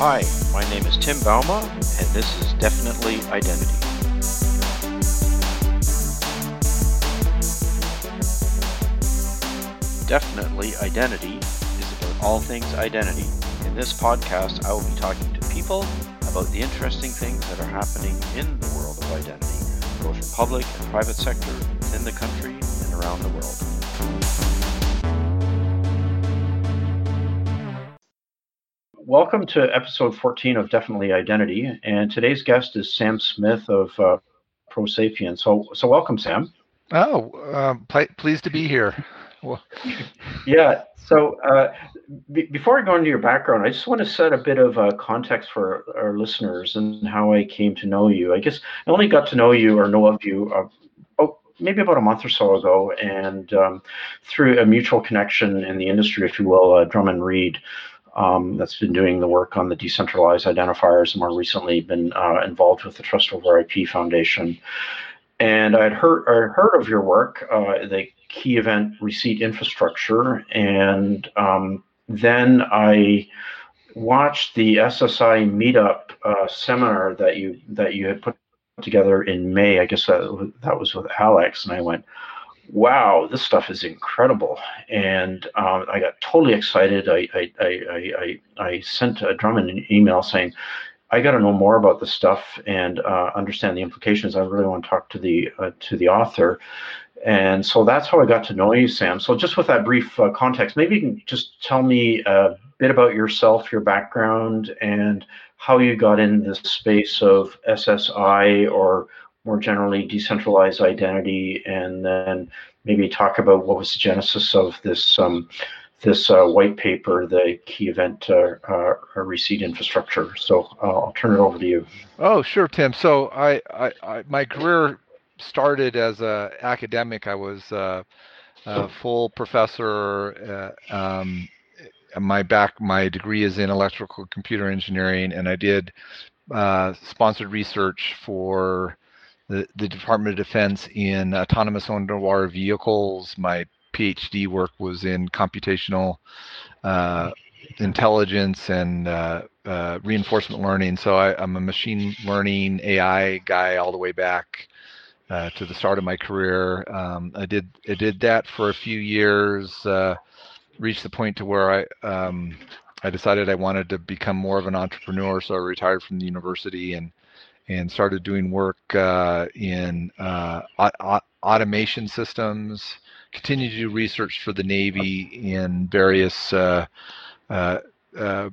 Hi, my name is Tim Bouma, and this is Definitely Identity. Definitely Identity is about all things identity. In this podcast, I will be talking to people about the interesting things that are happening in the world of identity, both in public and private sector, within the country, and around the world. Welcome to episode 14 of Definitely Identity, and today's guest is Sam Smith of uh, ProSapien. So, so welcome, Sam. Oh, um, pl- pleased to be here. Well. yeah. So, uh, b- before I go into your background, I just want to set a bit of uh, context for our listeners and how I came to know you. I guess I only got to know you or know of you uh, oh, maybe about a month or so ago, and um, through a mutual connection in the industry, if you will, uh, Drummond Reed um, that's been doing the work on the decentralized identifiers and more recently been uh, involved with the Trust Over IP Foundation. And I'd heard, I heard of your work, uh, the key event receipt infrastructure, and um, then I watched the SSI meetup uh, seminar that you that you had put together in May. I guess that that was with Alex, and I went, wow, this stuff is incredible. And um, I got totally excited. I, I, I, I, I sent a Drummond an email saying, I got to know more about this stuff and uh, understand the implications. I really want to talk to the uh, to the author, and so that's how I got to know you, Sam. So just with that brief uh, context, maybe you can just tell me a bit about yourself, your background, and how you got in the space of SSI or more generally decentralized identity, and then maybe talk about what was the genesis of this um, this uh, white paper, the key event uh, uh, receipt infrastructure. So uh, I'll turn it over to you. Oh, sure, Tim. So I, I, I my career started as a academic. I was uh, a full professor. Uh, um, my back, my degree is in electrical computer engineering, and I did sponsored research for the, the Department of Defense in autonomous underwater vehicles. My PhD work was in computational uh, intelligence and uh, uh, reinforcement learning. So I, am a machine learning AI guy all the way back uh, to the start of my career. Um, I did I did that for a few years. Uh, reached the point to where I um, I decided I wanted to become more of an entrepreneur. So I retired from the university and and started doing work uh, in uh, automation systems. Continued to do research for the Navy in various uh, uh, uh,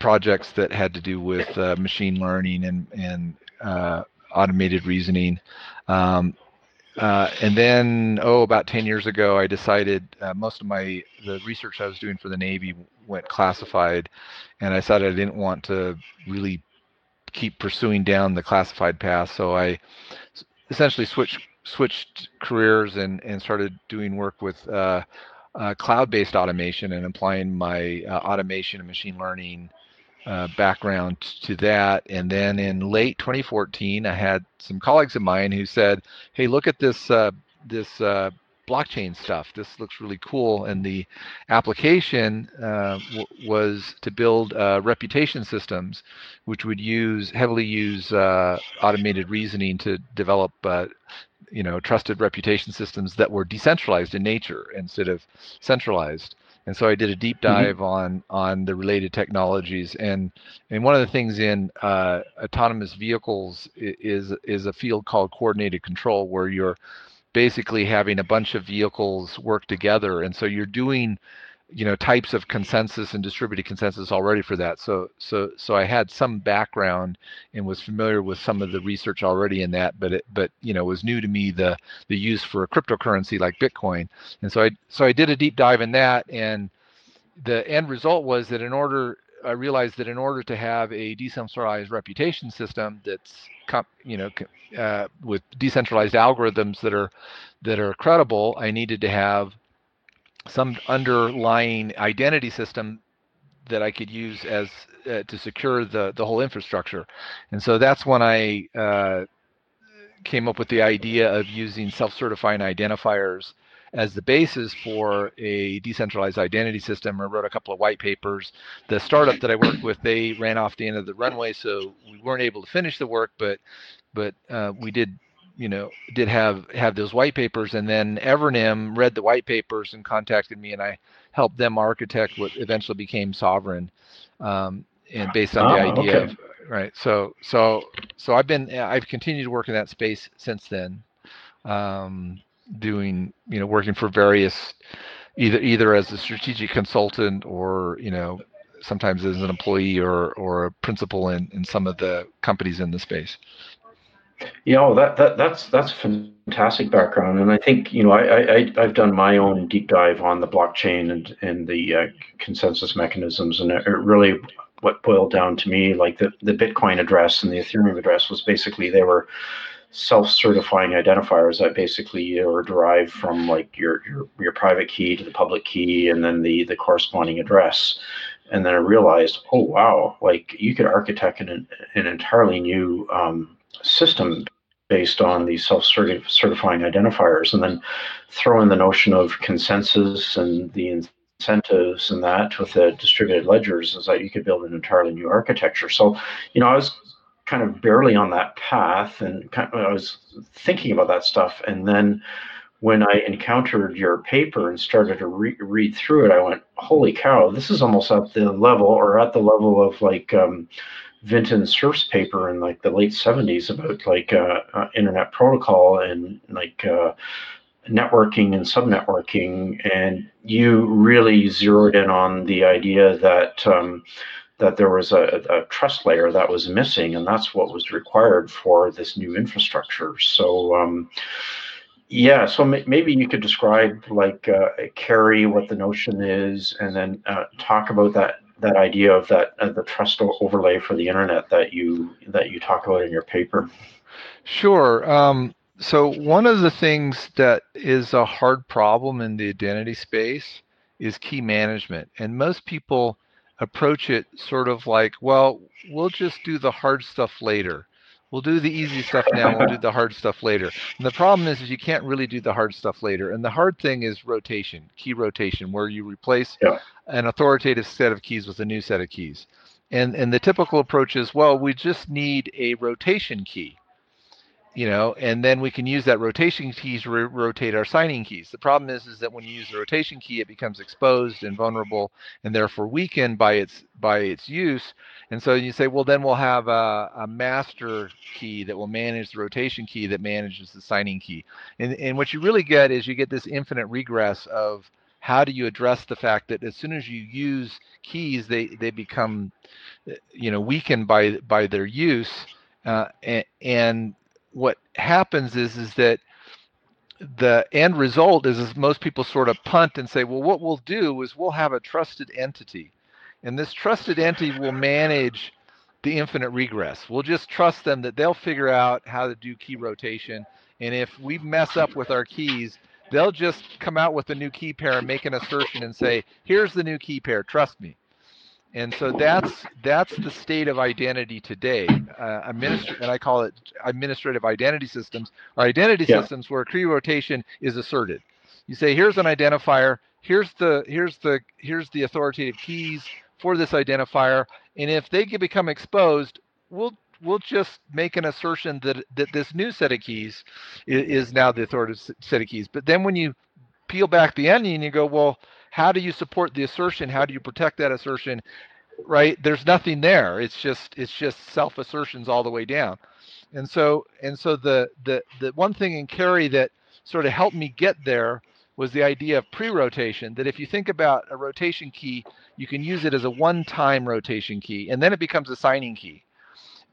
projects that had to do with machine learning and and automated reasoning. Um, uh, and then, oh, about 10 years ago, I decided uh, most of my the research I was doing for the Navy went classified, and I decided I didn't want to really keep pursuing down the classified path. So I essentially switched switched careers and and started doing work with uh, uh, cloud-based automation and applying my uh, automation and machine learning uh, background to that. And then in late 2014, I had some colleagues of mine who said, "Hey, look at this uh, this uh, blockchain stuff. This looks really cool. And the application uh, was to build uh, reputation systems, which would use heavily use uh, automated reasoning to develop, uh, you know, trusted reputation systems that were decentralized in nature instead of centralized. And so I did a deep mm-hmm. dive mm-hmm. on on the related technologies, and and one of the things in uh, autonomous vehicles is is a field called coordinated control, where you're basically having a bunch of vehicles work together. And so you're doing you know types of consensus and distributed consensus already for that. So so so i had some background and was familiar with some of the research already in that but it but you know was new to me the the use for a cryptocurrency like bitcoin. And so i so i did a deep dive in that and the end result was that in order I realized that in order to have a decentralized reputation system that's you know uh, with decentralized algorithms that are that are credible, I needed to have some underlying identity system that I could use as uh, to secure the the whole infrastructure. And so that's when I uh, came up with the idea of using self-certifying identifiers as the basis for a decentralized identity system. I wrote a couple of white papers. The startup that I worked with, they ran off the end of the runway, so we weren't able to finish the work, but but uh, we did you know did have have those white papers and then evernym read the white papers and contacted me and i helped them architect what eventually became Sovrin um, and based on oh, the idea okay. of right so so so i've been i've continued to work in that space since then um, doing you know working for various either either as a strategic consultant or you know sometimes as an employee or or a principal in in some of the companies in the space? You know that, that that's that's fantastic background, and I think you know I, I I've done my own deep dive on the blockchain and and the uh, consensus mechanisms, and it really what boiled down to me like the the Bitcoin address and the Ethereum address was basically they were self-certifying identifiers that basically are derived from like your your your private key to the public key and then the the corresponding address. And then i realized oh wow like you could architect an, an entirely new um, system based on these self-certifying identifiers and then throw in the notion of consensus and the incentives and that with the distributed ledgers is that you could build an entirely new architecture. So you know i was kind of barely on that path and kind of, i was thinking about that stuff. And then when i encountered your paper and started to re- read through it i went holy cow this is almost at the level or at the level of like um, Vinton Cerf's paper in like the late 70s about like uh, uh, internet protocol and like uh, networking and subnetworking, and you really zeroed in on the idea that um, that there was a, a, trust layer that was missing, and that's what was required for this new infrastructure. So. Um, yeah, so maybe you could describe like uh, KERI what the notion is, and then uh, talk about that that idea of that uh, the trust overlay for the internet that you that you talk about in your paper. Sure. Um, so one of the things that is a hard problem in the identity space is key management, and most people approach it sort of like, well, we'll just do the hard stuff later. We'll do the easy stuff now. We'll do the hard stuff later. And the problem is, is you can't really do the hard stuff later. And the hard thing is rotation, key rotation, where you replace yeah. an authoritative set of keys with a new set of keys. And and the typical approach is, well, we just need a rotation key you know, and then we can use that rotation key to rotate our signing keys. The problem is, is that when you use the rotation key, it becomes exposed and vulnerable, and therefore weakened by its by its use. And so you say, well, then we'll have a, a master key that will manage the rotation key that manages the signing key. And and what you really get is you get this infinite regress of how do you address the fact that as soon as you use keys, they they become, you know, weakened by by their use. Uh, and, and what happens is is that the end result is, is most people sort of punt and say, well, what we'll do is we'll have a trusted entity, and this trusted entity will manage the infinite regress. We'll just trust them that they'll figure out how to do key rotation, and if we mess up with our keys, they'll just come out with a new key pair and make an assertion and say, here's the new key pair, trust me. And so that's that's the state of identity today. Uh, administ- and I call it administrative identity systems or identity yeah. systems where key rotation is asserted. You say, here's an identifier. Here's the here's the here's the authoritative keys for this identifier. And if they can become exposed, we'll we'll just make an assertion that that this new set of keys is, is now the authoritative set of keys. But then when you peel back the onion, you go, well how do you support the assertion? How do you protect that assertion? Right? There's nothing there. It's just it's just self assertions all the way down. And so and so the the the one thing in KERI that sort of helped me get there was the idea of pre-rotation that if you think about a rotation key you can use it as a one-time rotation key and then it becomes a signing key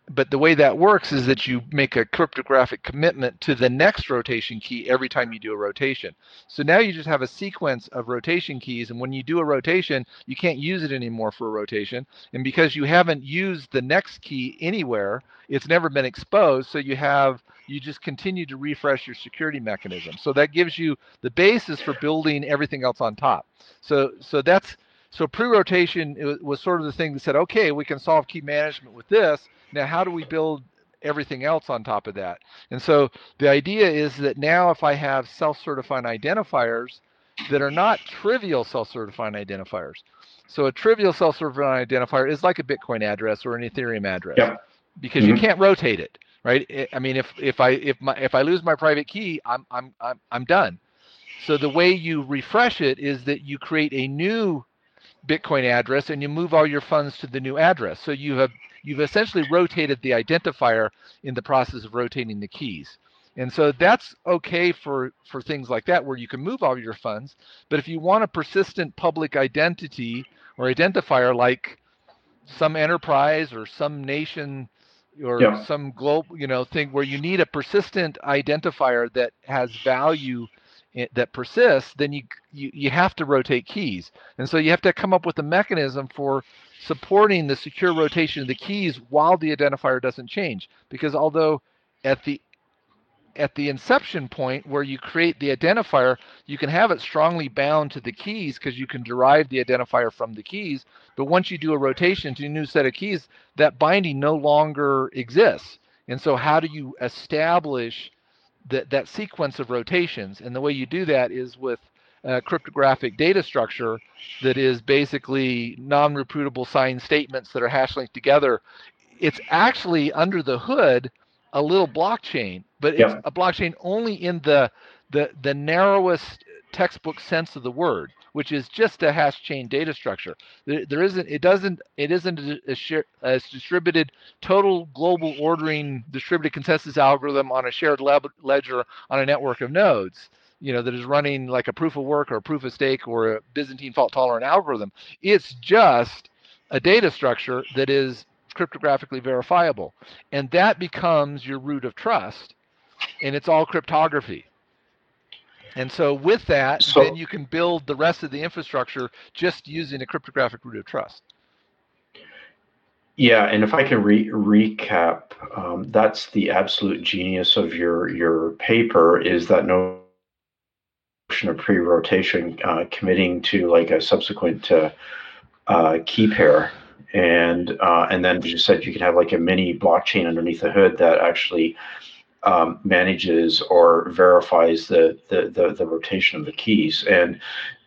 but the way that works is that you make a cryptographic commitment to the next rotation key every time you do a rotation. So now you just have a sequence of rotation keys, and when you do a rotation, you can't use it anymore for a rotation. And because you haven't used the next key anywhere, it's never been exposed. So you have you just continue to refresh your security mechanism. So that gives you the basis for building everything else on top. So so that's so pre-rotation was sort of the thing that said, okay, we can solve key management with this now, how do we build everything else on top of that. And so the idea is that now if I have self-certifying identifiers that are not trivial self-certifying identifiers. So a trivial self-certifying identifier is like a Bitcoin address or an Ethereum address Yeah. because Mhm. you can't rotate it, right? I- I mean, if if I if my if I lose my private key, I'm I'm I'm I'm done. So the way you refresh it is that you create a new Bitcoin address and you move all your funds to the new address. So you have you've essentially rotated the identifier in the process of rotating the keys. And so that's okay for for things like that where you can move all your funds. But if you want a persistent public identity or identifier like some enterprise or some nation or Yeah. some global you know thing where you need a persistent identifier that has value that persists then you, you you have to rotate keys. And so you have to come up with a mechanism for supporting the secure rotation of the keys while the identifier doesn't change. Because although at the at the inception point where you create the identifier you can have it strongly bound to the keys because you can derive the identifier from the keys. But once you do a rotation to a new set of keys that binding no longer exists. And so how do you establish that that sequence of rotations. And the way you do that is with a cryptographic data structure that is basically non-reproducible signed statements that are hash linked together. It's actually under the hood a little blockchain but it's a blockchain only in the the the narrowest textbook sense of the word which is just a hash chain data structure. There, there isn't it doesn't it isn't a, distributed total global ordering distributed consensus algorithm on a shared leb- ledger on a network of nodes you know that is running like a proof of work or a proof of stake or a byzantine fault tolerant algorithm. It's just a data structure that is cryptographically verifiable. And that becomes your root of trust and it's all cryptography and so with that So- then you can build the rest of the infrastructure just using a cryptographic root of trust. Yeah, and if I can re- recap, um, that's the absolute genius of your your paper is that notion of pre-rotation uh, committing to like a subsequent uh, uh, key pair, and uh, and then as you said you could have like a mini blockchain underneath the hood that actually um, manages or verifies the, the the the rotation of the keys and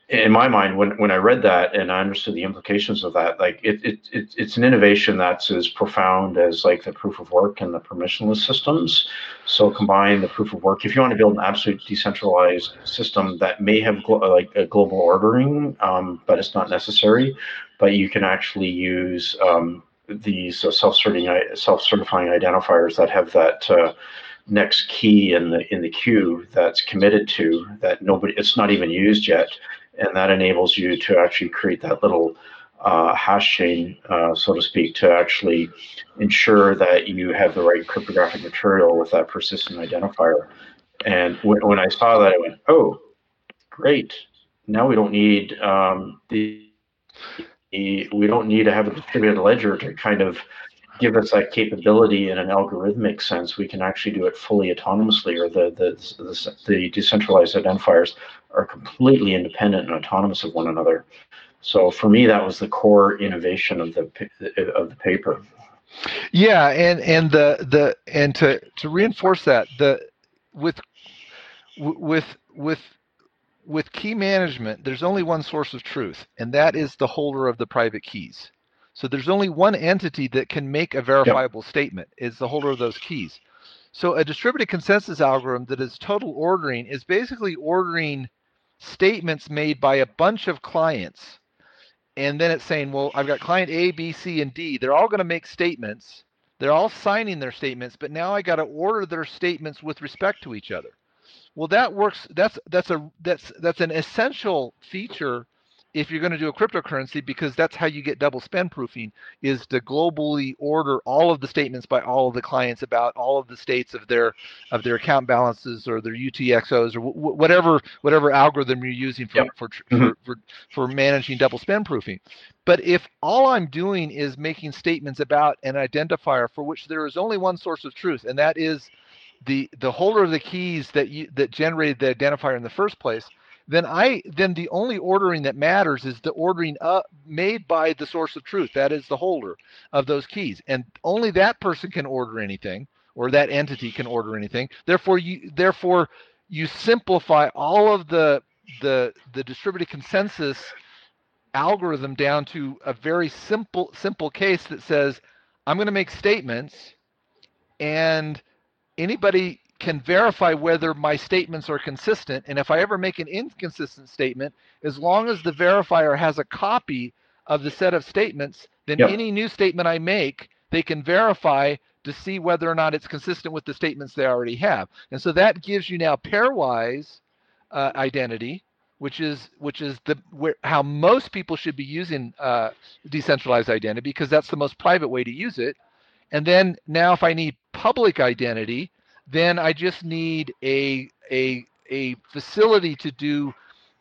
in my mind, when, when I read that and I understood the implications of that, like it, it, it it's an innovation that's as profound as like the proof of work and the permissionless systems. So combine the proof of work. If you want to build an absolute decentralized system that may have glo- like a global ordering, um, but it's not necessary, but you can actually use um, these self-certifying self-certifying identifiers that have that. Uh, next key in the in the queue that's committed to that nobody it's not even used yet and that enables you to actually create that little uh, hash chain, uh, so to speak, to actually ensure that you have the right cryptographic material with that persistent identifier. And when, when I saw that, I went, "Oh, great! Now we don't need um, the, the we don't need to have a distributed ledger to kind of give us that capability in an algorithmic sense. We can actually do it fully autonomously, or the the the, the decentralized identifiers are completely independent and autonomous of one another. So for me, that was the core innovation of the of the paper. Yeah, and and the the and to to reinforce that the with with with with key management, there's only one source of truth, and that is the holder of the private keys. So there's only one entity that can make a verifiable statement is the holder of those keys. So a distributed consensus algorithm that is total ordering is basically ordering statements made by a bunch of clients. And then it's saying, well, I've got client A, B, C, and D. They're all going to make statements. They're all signing their statements, but now I got to order their statements with respect to each other. Well, that works. That's that's a that's that's an essential feature if you're going to do a cryptocurrency because that's how you get double spend proofing is to globally order all of the statements by all of the clients about all of the states of their of their account balances or their UTXOs or w- whatever whatever algorithm you're using for, Yep. for, Mhm. for for for managing double spend proofing. But if all I'm doing is making statements about an identifier for which there is only one source of truth and that is the the holder of the keys that you that generated the identifier in the first place then i then the only ordering that matters is the ordering up made by the source of truth that is the holder of those keys and only that person can order anything or that entity can order anything. Therefore, you therefore you simplify all of the the the distributed consensus algorithm down to a very simple simple case that says I'm going to make statements and anybody can verify whether my statements are consistent and if I ever make an inconsistent statement as long as the verifier has a copy of the set of statements then yep. any new statement I make they can verify to see whether or not it's consistent with the statements they already have. And so that gives you now pairwise uh, identity, which is which is the where, how most people should be using uh, decentralized identity because that's the most private way to use it. And then now, if I need public identity, then I just need a a a facility to do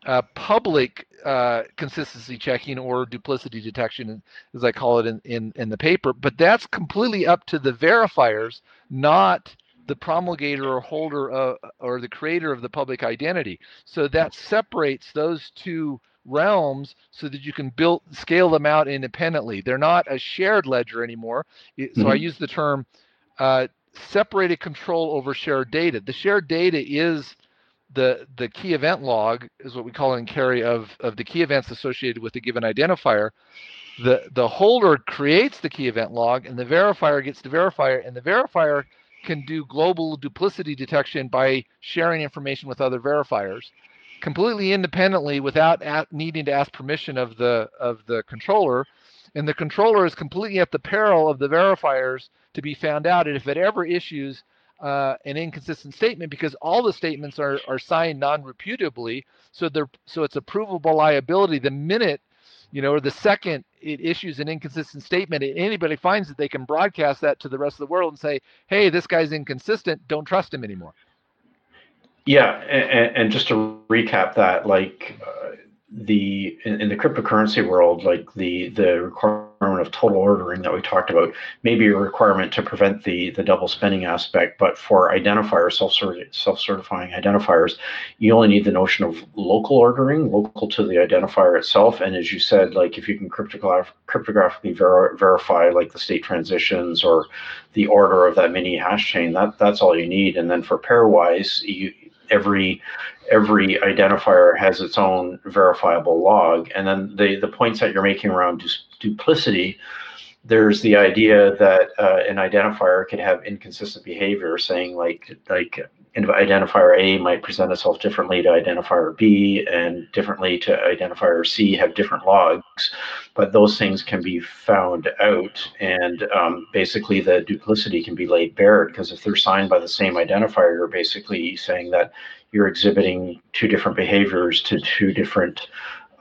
uh, public uh, consistency checking or duplicity detection, as I call it in, in, in the paper. But that's completely up to the verifiers, not the promulgator or holder of, or the creator of the public identity. So that separates those two realms so that you can build scale them out independently. They're not a shared ledger anymore. So mm-hmm. I use the term uh, separated control over shared data. The shared data is the the key event log is what we call in KERI of of the key events associated with a given identifier the the holder creates the key event log and the verifier gets the verifier and the verifier can do global duplicity detection by sharing information with other verifiers completely independently without at, needing to ask permission of the of the controller and the controller is completely at the peril of the verifiers to be found out and if it ever issues uh, an inconsistent statement because all the statements are, are signed non-repudiably, So they're so it's a provable liability. The minute, you know, or the second it issues an inconsistent statement, and anybody finds it, they can broadcast that to the rest of the world and say, "Hey, this guy's inconsistent. Don't trust him anymore." Yeah, and, and just to recap that, like uh, the in, in, the cryptocurrency world, like the the requirement of total ordering that we talked about, maybe a requirement to prevent the the double spending aspect. But for identifiers, self self certifying identifiers, you only need the notion of local ordering, local to the identifier itself. And as you said, like if you can cryptograph, cryptographically ver- verify like the state transitions or the order of that mini hash chain, that that's all you need. And then for pairwise, you every every identifier has its own verifiable log. And then the, the points that you're making around duplicity, there's the idea that uh, an identifier could have inconsistent behavior, saying like like identifier A might present itself differently to identifier B and differently to identifier C have different logs, but those things can be found out and um, basically the duplicity can be laid bare because if they're signed by the same identifier, you're basically saying that you're exhibiting two different behaviors to two different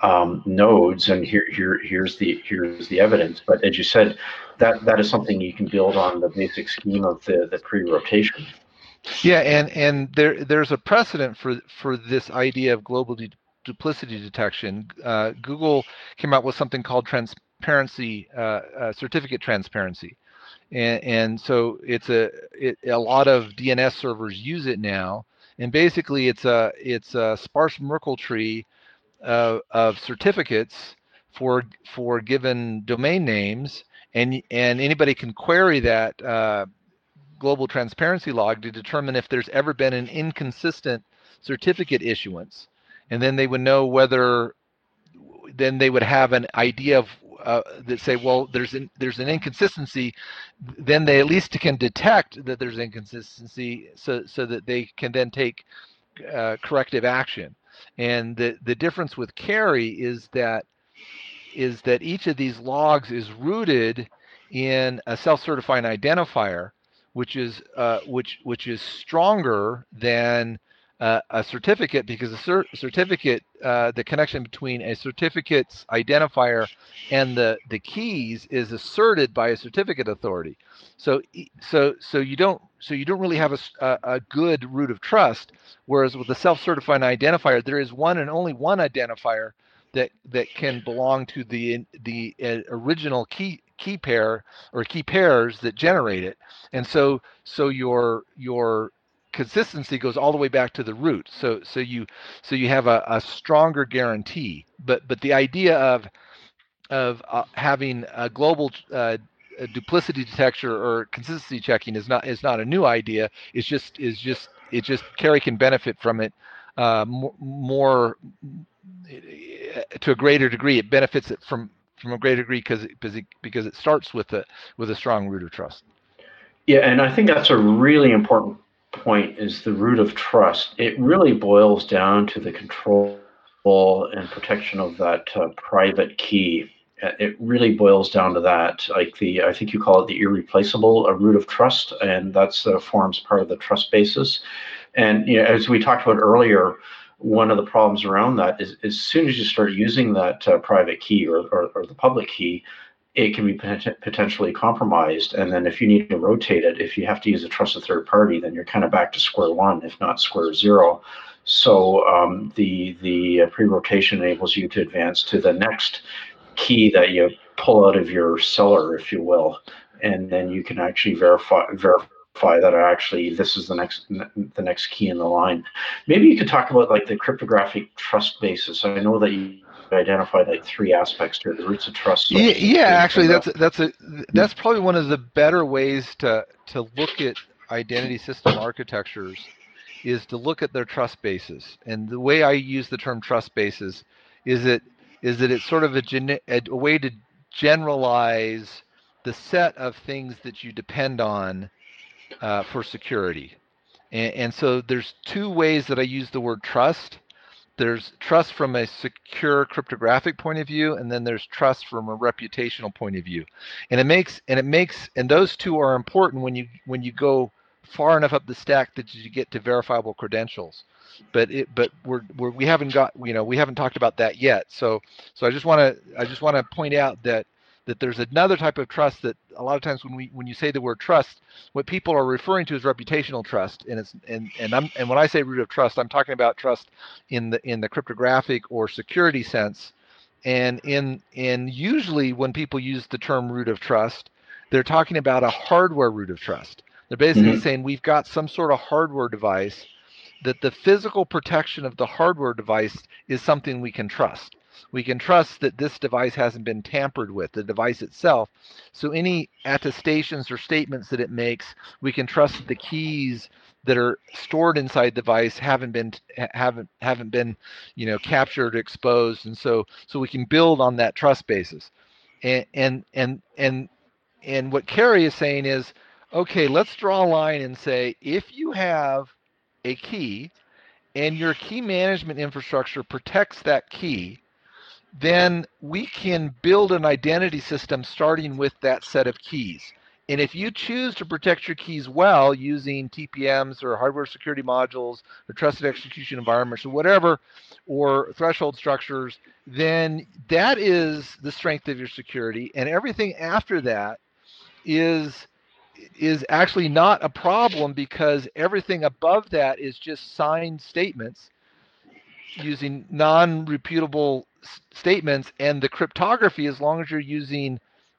um, nodes, and here, here, here's the here's the evidence. But as you said, that that is something you can build on the basic scheme of the the pre-rotation. Yeah, and and there there's a precedent for for this idea of global du- duplicity detection. Uh, Google came out with something called transparency uh, uh, certificate transparency, and and so it's a it, a lot of DNS servers use it now. And basically it's a it's a sparse Merkle tree of, of certificates for for given domain names, and and anybody can query that uh, global transparency log to determine if there's ever been an inconsistent certificate issuance, and then they would know whether then they would have an idea of uh, that say, well, there's an, there's an inconsistency, then they at least can detect that there's inconsistency, so so that they can then take uh, corrective action. And the the difference with KERI is that is that each of these logs is rooted in a self-certifying identifier, which is uh, which which is stronger than uh, a certificate because a cert- certificate, uh, the connection between a certificate's identifier and the, the keys is asserted by a certificate authority. So, so, so you don't, so you don't really have a, a, a good root of trust. Whereas with the self-certifying identifier, there is one and only one identifier that that can belong to the the uh, original key key pair or key pairs that generate it. And so, so your your consistency goes all the way back to the root. So so you so you have a, a stronger guarantee. But but the idea of of uh, having a global uh, duplicity detection or consistency checking is not is not a new idea. It's just is just it just KERI can benefit from it uh, more, more to a greater degree. It benefits it from from a great degree because because it, because it starts with a with a strong root of trust. Yeah, and I think that's a really important point. Is the root of trust? It really boils down to the control and protection of that uh, private key. Uh, it really boils down to that. Like the, I think you call it the irreplaceable root of trust, and that's uh, forms part of the trust basis. And you know, as we talked about earlier, one of the problems around that is as soon as you start using that uh, private key or, or, or, the public key, it can be pot- potentially compromised. And then if you need to rotate it, if you have to use a trusted third party, then you're kind of back to square one, if not square zero. So um, the the uh, pre-rotation enables you to advance to the next key that you pull out of your cellar, if you will, and then you can actually verify verify that are actually this is the next the next key in the line. Maybe you could talk about like the cryptographic trust basis. I know that you identified like three aspects to it, the roots of trust. Yeah, yeah actually that's uh, that's a that's hmm. probably one of the better ways to to look at identity system architectures is to look at their trust bases. And the way I use the term trust bases is it is that it's sort of a, a, a way to generalize the set of things that you depend on uh, for security. And, and so there's two ways that I use the word trust. There's trust from a secure cryptographic point of view, and then there's trust from a reputational point of view. And it makes and it makes and those two are important when you when you go far enough up the stack that you get to verifiable credentials but it but we're, we're we haven't got you know we haven't talked about that yet so so i just want to i just want to point out that that there's another type of trust that a lot of times when we when you say the word trust, what people are referring to is reputational trust, and it's and and I'm and when I say root of trust, I'm talking about trust in the in the cryptographic or security sense, and in in usually when people use the term root of trust, they're talking about a hardware root of trust. They're basically mm-hmm. saying we've got some sort of hardware device that the physical protection of the hardware device is something we can trust we can trust that this device hasn't been tampered with, the device itself. So any attestations or statements that it makes, we can trust that the keys that are stored inside the device haven't been haven't haven't been you know captured exposed and so so we can build on that trust basis and and and and, and what KERI is saying is okay let's draw a line and say if you have a key and your key management infrastructure protects that key then we can build an identity system starting with that set of keys. And if you choose to protect your keys well using TPMs or hardware security modules or trusted execution environments or whatever, or threshold structures, then that is the strength of your security. And everything after that is is actually not a problem because everything above that is just signed statements using non-repudiable statements and the cryptography as long as you're using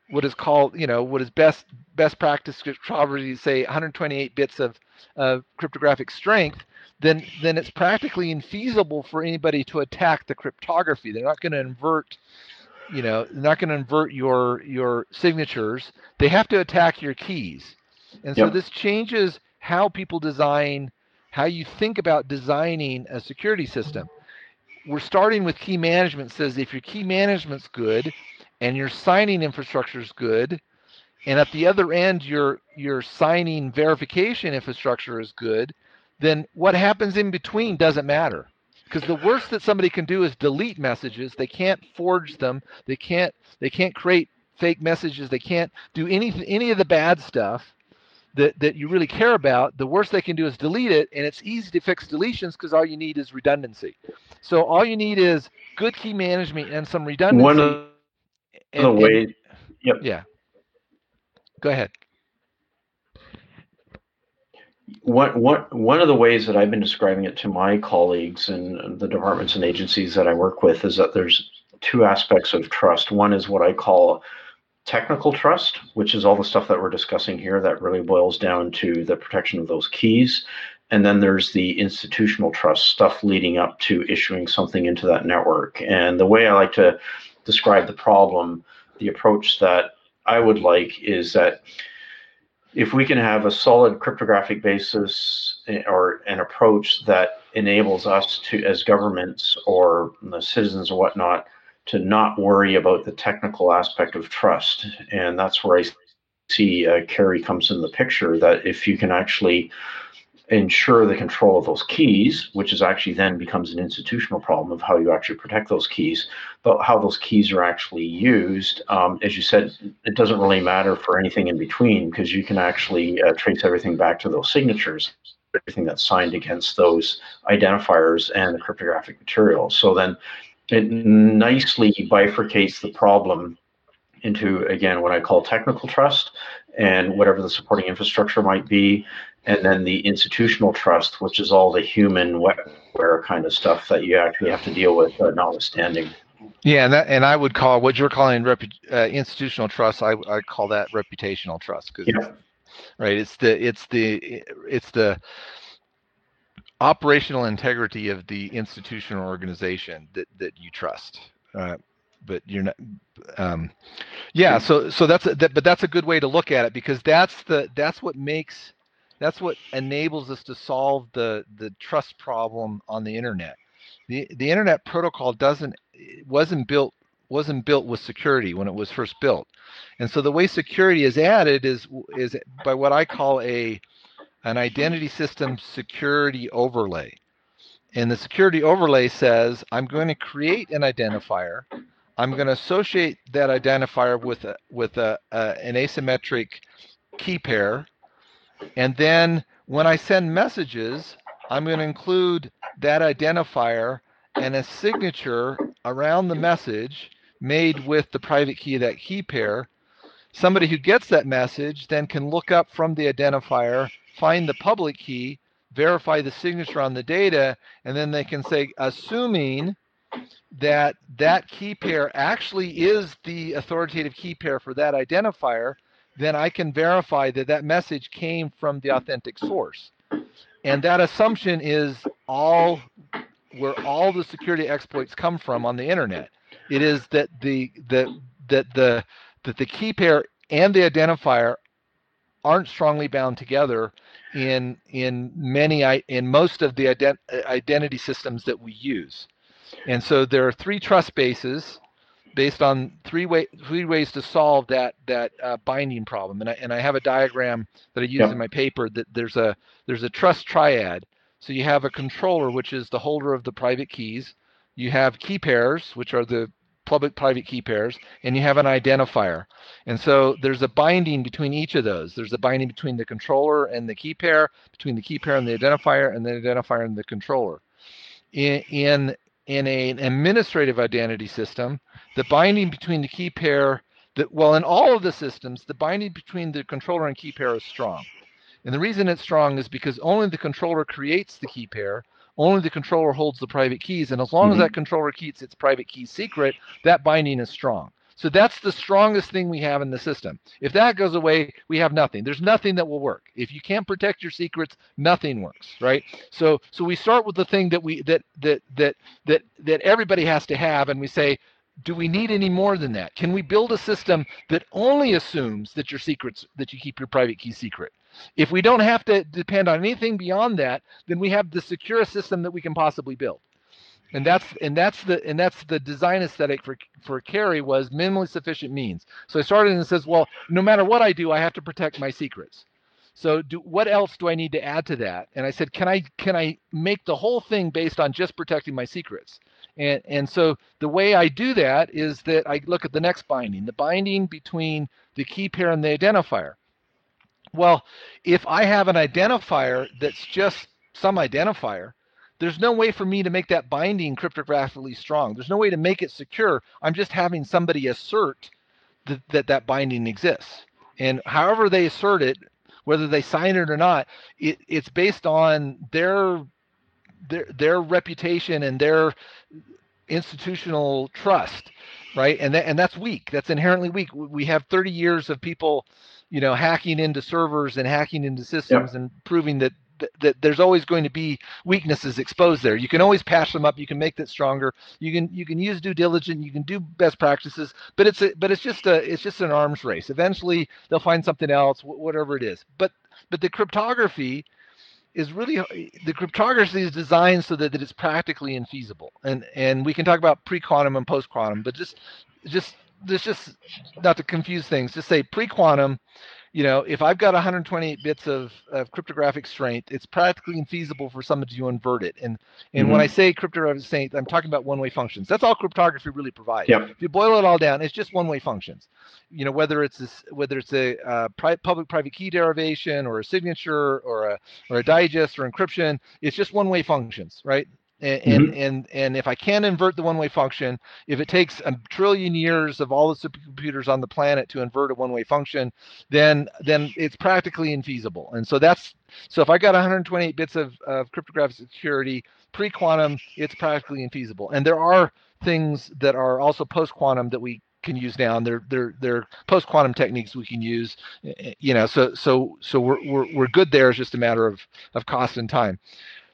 what is called you know what is best best practice cryptography say 128 bits of uh, cryptographic strength then then it's practically infeasible for anybody to attack the cryptography. They're not going to invert you know they're not going to invert your your signatures. They have to attack your keys. And yep. so this changes how people design how you think about designing a security system we're starting with key management says if your key management's good and your signing infrastructure is good and at the other end your your signing verification infrastructure is good then what happens in between doesn't matter. Because the worst that somebody can do is delete messages. They can't forge them. They can't they can't create fake messages. They can't do any any of the bad stuff that, that you really care about, the worst they can do is delete it, and it's easy to fix deletions because all you need is redundancy. So all you need is good key management and some redundancy. One of and, the ways, yep. Yeah. Go ahead. One, one, one of the ways that I've been describing it to my colleagues and the departments and agencies that I work with is that there's two aspects of trust. One is what I call technical trust, which is all the stuff that we're discussing here that really boils down to the protection of those keys. And then there's the institutional trust stuff leading up to issuing something into that network. And the way I like to describe the problem, the approach that I would like is that if we can have a solid cryptographic basis eh, or an approach that enables us to, as governments or citizens or whatnot, to not worry about the technical aspect of trust. And that's where I see uh, KERI comes in the picture that if you can actually ensure the control of those keys, which is actually then becomes an institutional problem of how you actually protect those keys, but how those keys are actually used. Um, as you said, it doesn't really matter for anything in between because you can actually uh, trace everything back to those signatures, everything that's signed against those identifiers and the cryptographic material. So then it nicely bifurcates the problem into again what I call technical trust and whatever the supporting infrastructure might be, and then the institutional trust, which is all the human wetware kind of stuff that you actually have to deal with, uh, notwithstanding. Yeah, and that, and I would call what you're calling repu- uh, institutional trust. I I call that reputational trust because yeah. right, it's the it's the it's the operational integrity of the institutional organization that that you trust. Uh, but you're not um, yeah so so that's a, that, but that's a good way to look at it because that's the that's what makes that's what enables us to solve the the trust problem on the internet the the internet protocol doesn't wasn't built wasn't built with security when it was first built and so the way security is added is is by what i call a an identity system security overlay and the security overlay says i'm going to create an identifier I'm going to associate that identifier with a, with a, a, an asymmetric key pair. And then when I send messages, I'm going to include that identifier and a signature around the message made with the private key of that key pair. Somebody who gets that message then can look up from the identifier, find the public key, verify the signature on the data, and then they can say, assuming that that key pair actually is the authoritative key pair for that identifier, then I can verify that that message came from the authentic source. And that assumption is all where all the security exploits come from on the internet. It is that the the that the that the key pair and the identifier aren't strongly bound together in in many in most of the ident, identity systems that we use. And so there are three trust bases based on three way three ways to solve that that uh, binding problem. And I and I have a diagram that I use yep. in my paper that there's a there's a trust triad. So you have a controller, which is the holder of the private keys. You have key pairs, which are the public private key pairs, and you have an identifier. And so there's a binding between each of those. There's a binding between the controller and the key pair, between the key pair and the identifier, and the identifier and the controller. In, in in a, an administrative identity system, the binding between the key pair, that well, in all of the systems, the binding between the controller and key pair is strong. And the reason it's strong is because only the controller creates the key pair, only the controller holds the private keys, and as long mm-hmm. as that controller keeps its private key secret, that binding is strong. So that's the strongest thing we have in the system. If that goes away, we have nothing. There's nothing that will work. If you can't protect your secrets, nothing works, right? So so we start with the thing that we that that that that that everybody has to have and we say do we need any more than that? Can we build a system that only assumes that your secrets that you keep your private key secret? If we don't have to depend on anything beyond that, then we have the securest system that we can possibly build and that's and that's the and that's the design aesthetic for for KERI was minimally sufficient means. So I started and says, well, no matter what I do, I have to protect my secrets. So do what else do I need to add to that? And I said, can I can I make the whole thing based on just protecting my secrets? And and so the way I do that is that I look at the next binding, the binding between the key pair and the identifier. Well, if I have an identifier that's just some identifier, there's no way for me to make that binding cryptographically strong. There's no way to make it secure. I'm just having somebody assert that that, that binding exists. And however they assert it, whether they sign it or not, it, it's based on their their their reputation and their institutional trust, right? And that, and that's weak. That's inherently weak. We have 30 years of people, you know, hacking into servers and hacking into systems and proving that that, that there's always going to be weaknesses exposed there. You can always patch them up. You can make that stronger. You can you can use due diligence. You can do best practices. But it's a, but it's just a it's just an arms race. Eventually they'll find something else, whatever it is. But but the cryptography is really uh, the cryptography is designed so that, that it's practically infeasible. And and we can talk about pre-quantum and post-quantum, but just just this just not to confuse things. Just say pre-quantum you know, if I've got 128 bits of, of cryptographic strength, it's practically infeasible for someone to invert it. And and mm-hmm. when I say cryptographic strength, I'm talking about one-way functions. That's all cryptography really provides. Yep. If you boil it all down, it's just one-way functions. You know, whether it's this, whether it's a uh, pri- public-private key derivation or a signature or a or a digest or encryption, it's just one-way functions, right? And, mm-hmm. and, and if I can invert the one-way function, if it takes a trillion years of all the supercomputers on the planet to invert a one-way function, then then it's practically infeasible. And so that's so if I got 128 bits of, of cryptographic security pre-quantum, it's practically infeasible. And there are things that are also post-quantum that we can use now and they're they're they're post quantum techniques we can use you know so so so we're, we're we're good there it's just a matter of of cost and time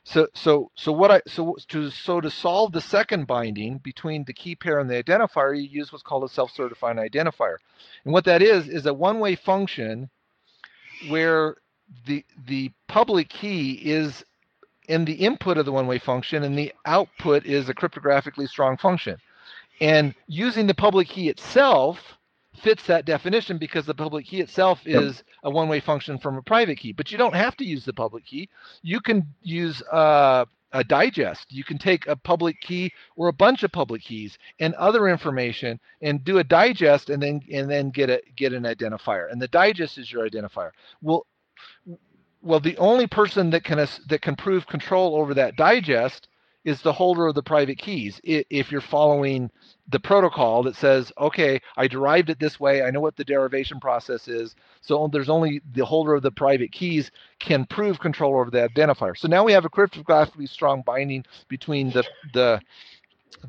so so so what I so to so to solve the second binding between the key pair and the identifier, you use what's called a self-certifying identifier. And what that is is a one-way function where the the public key is in the input of the one-way function and the output is a cryptographically strong function. And using the public key itself fits that definition because the public key itself is yep. a one-way function from a private key. But you don't have to use the public key. You can use uh, a digest. You can take a public key or a bunch of public keys and other information and do a digest and then and then get a get an identifier. And the digest is your identifier. Well, well, the only person that can that can prove control over that digest is the holder of the private keys. If you're following the protocol that says, okay, I derived it this way, I know what the derivation process is, so there's only the holder of the private keys can prove control over the identifier. So now we have a cryptographically strong binding between the the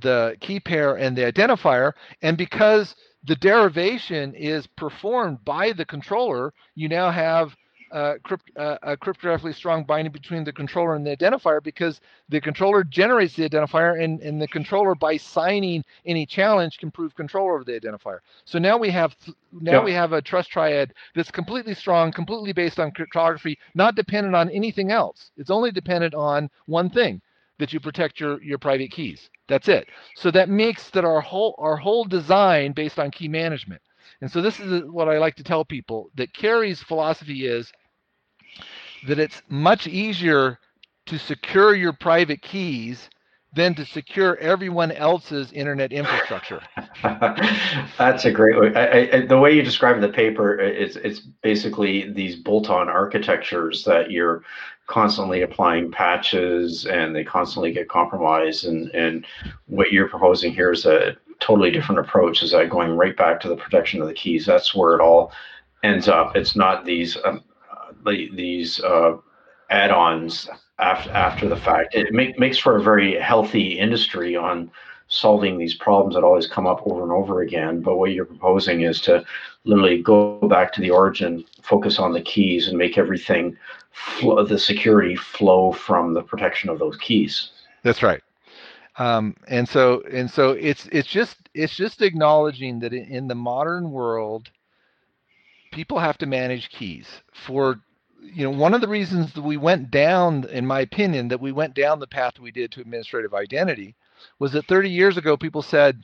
the key pair and the identifier, and because the derivation is performed by the controller, you now have uh, crypt, uh, a cryptographically strong binding between the controller and the identifier because the controller generates the identifier and, and the controller by signing any challenge can prove control over the identifier. So now we have now we have a trust triad that's completely strong, completely based on cryptography, not dependent on anything else. It's only dependent on one thing that you protect your, your private keys. That's it. So that makes that our whole our whole design based on key management. And so this is what I like to tell people that KERI's philosophy is that it's much easier to secure your private keys than to secure everyone else's internet infrastructure. That's a great way. I, I, the way you describe the paper, it's it's basically these bolt-on architectures that you're constantly applying patches and they constantly get compromised. And and what you're proposing here is a totally different approach. Is that going right back to the protection of the keys? That's where it all ends up. It's not these um, these uh, add-ons after after the fact. It make, makes for a very healthy industry on solving these problems that always come up over and over again. But what you're proposing is to literally go back to the origin, focus on the keys, and make everything the security flow from the protection of those keys. That's right. Um, and so and so it's it's just it's just acknowledging that in the modern world people have to manage keys for you know, one of the reasons that we went down, in my opinion, that we went down the path we did to administrative identity was that 30 years ago, people said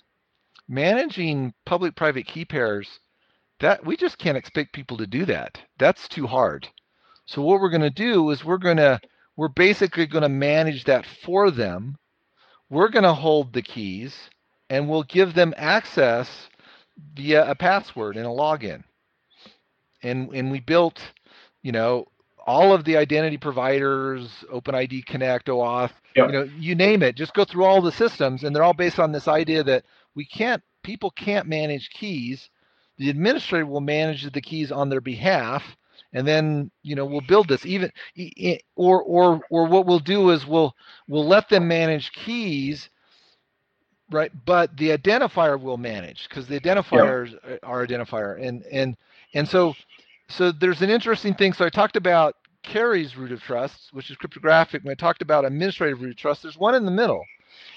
managing public private key pairs, that we just can't expect people to do that. That's too hard. So what we're going to do is we're going to, we're basically going to manage that for them. We're going to hold the keys and we'll give them access via a password and a login. And, and we built you know, all of the identity providers, OpenID Connect, OAuth, yep. you know, you name it, just go through all the systems and they're all based on this idea that we can't, people can't manage keys. The administrator will manage the keys on their behalf and then you know we'll build this even or or or what we'll do is we'll we'll let them manage keys right but the identifier will manage because the identifiers yep. are identifier and and and so so there's an interesting thing. So I talked about KERI's root of trust, which is cryptographic. When I talked about administrative root of trust, there's one in the middle,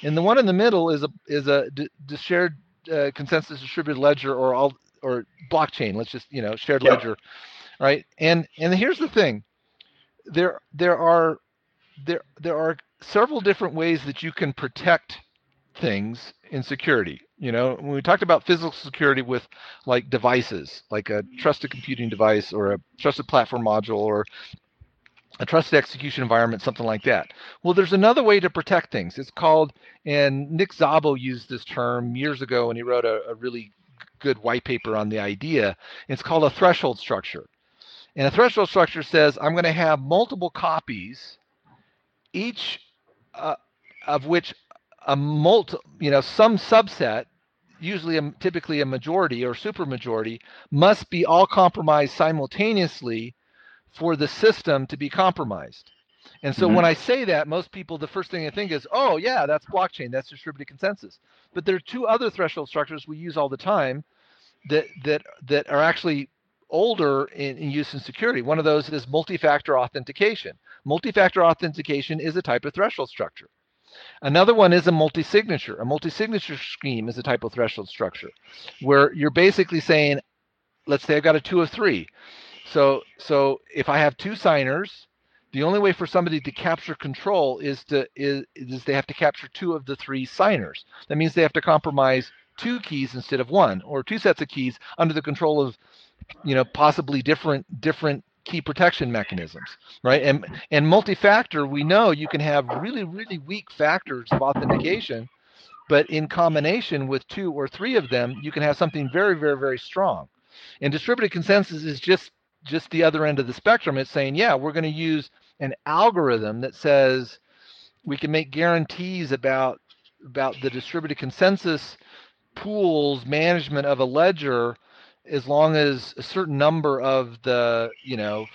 and the one in the middle is a is a d- d- shared uh, consensus distributed ledger or all or blockchain. Let's just you know shared yep. ledger, right? And and here's the thing, there there are there there are several different ways that you can protect things in security. You know, when we talked about physical security with like devices, like a trusted computing device or a trusted platform module or a trusted execution environment, something like that. Well, there's another way to protect things. It's called, and Nick Szabo used this term years ago and he wrote a, a really good white paper on the idea. It's called a threshold structure. And a threshold structure says I'm going to have multiple copies, each uh, of which a multi, you know, some subset, usually a, typically a majority or supermajority, must be all compromised simultaneously for the system to be compromised. And so mm-hmm. when I say that, most people, the first thing they think is, oh, yeah, that's blockchain, that's distributed consensus. But there are two other threshold structures we use all the time that that that are actually older in, in use in security. One of those is multi-factor authentication. Multi-factor authentication is a type of threshold structure. Another one is a multi-signature. A multi-signature scheme is a type of threshold structure where you're basically saying, let's say I've got a two of three. So so if I have two signers, the only way for somebody to capture control is to is, is they have to capture two of the three signers. That means they have to compromise two keys instead of one, or two sets of keys under the control of, you know, possibly different different key protection mechanisms, right? And and multi-factor, we know you can have really really weak factors of authentication, but in combination with two or three of them, you can have something very very very strong. And distributed consensus is just just the other end of the spectrum. It's saying, yeah, we're going to use an algorithm that says we can make guarantees about about the distributed consensus pools management of a ledger as long as a certain number of the you know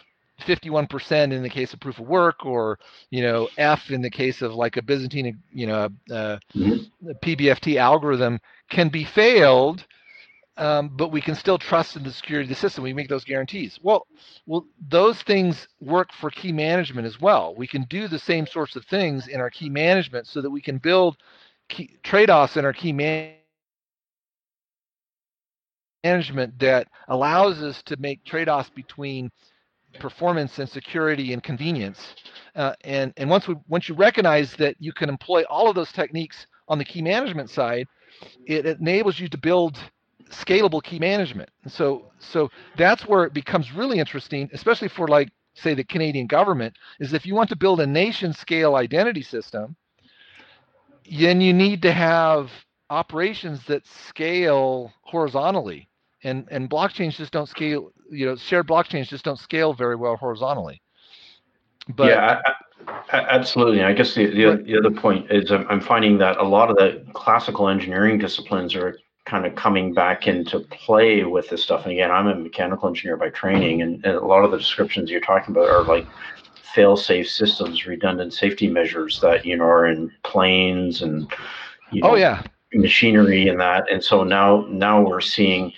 51% in the case of proof of work or you know f in the case of like a byzantine you know uh, mm-hmm. pbft algorithm can be failed um, but we can still trust in the security of the system. We make those guarantees. Well, well, those things work for key management as well. We can do the same sorts of things in our key management so that we can build key, trade-offs in our key management management that allows us to make trade-offs between performance and security and convenience. Uh, and and once we once you recognize that you can employ all of those techniques on the key management side, it enables you to build scalable key management. And so so that's where it becomes really interesting, especially for like say the Canadian government, is if you want to build a nation scale identity system, then you need to have operations that scale horizontally and and blockchains just don't scale you know shared blockchains just don't scale very well horizontally. But yeah absolutely. I guess the, the, the other point is I'm, I'm finding that a lot of the classical engineering disciplines are kind of coming back into play with this stuff. And again i'm a mechanical engineer by training and, and a lot of the descriptions you're talking about are like fail-safe systems redundant safety measures that you know are in planes and you oh, know, oh yeah. machinery and that. And so now now we're seeing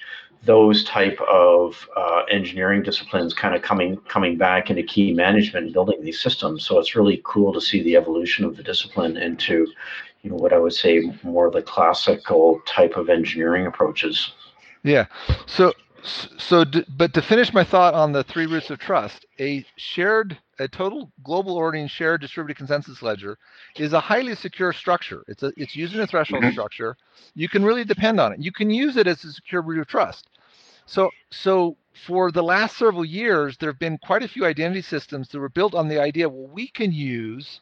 those type of uh, engineering disciplines kind of coming coming back into key management and building these systems. So it's really cool to see the evolution of the discipline into, you know, what I would say more of the classical type of engineering approaches. Yeah. So so, but to finish my thought on the three roots of trust, a shared, a total global ordering shared distributed consensus ledger is a highly secure structure. It's a, it's using a threshold mm-hmm. structure. You can really depend on it. You can use it as a secure root of trust. So, so for the last several years, there have been quite a few identity systems that were built on the idea, well, we can use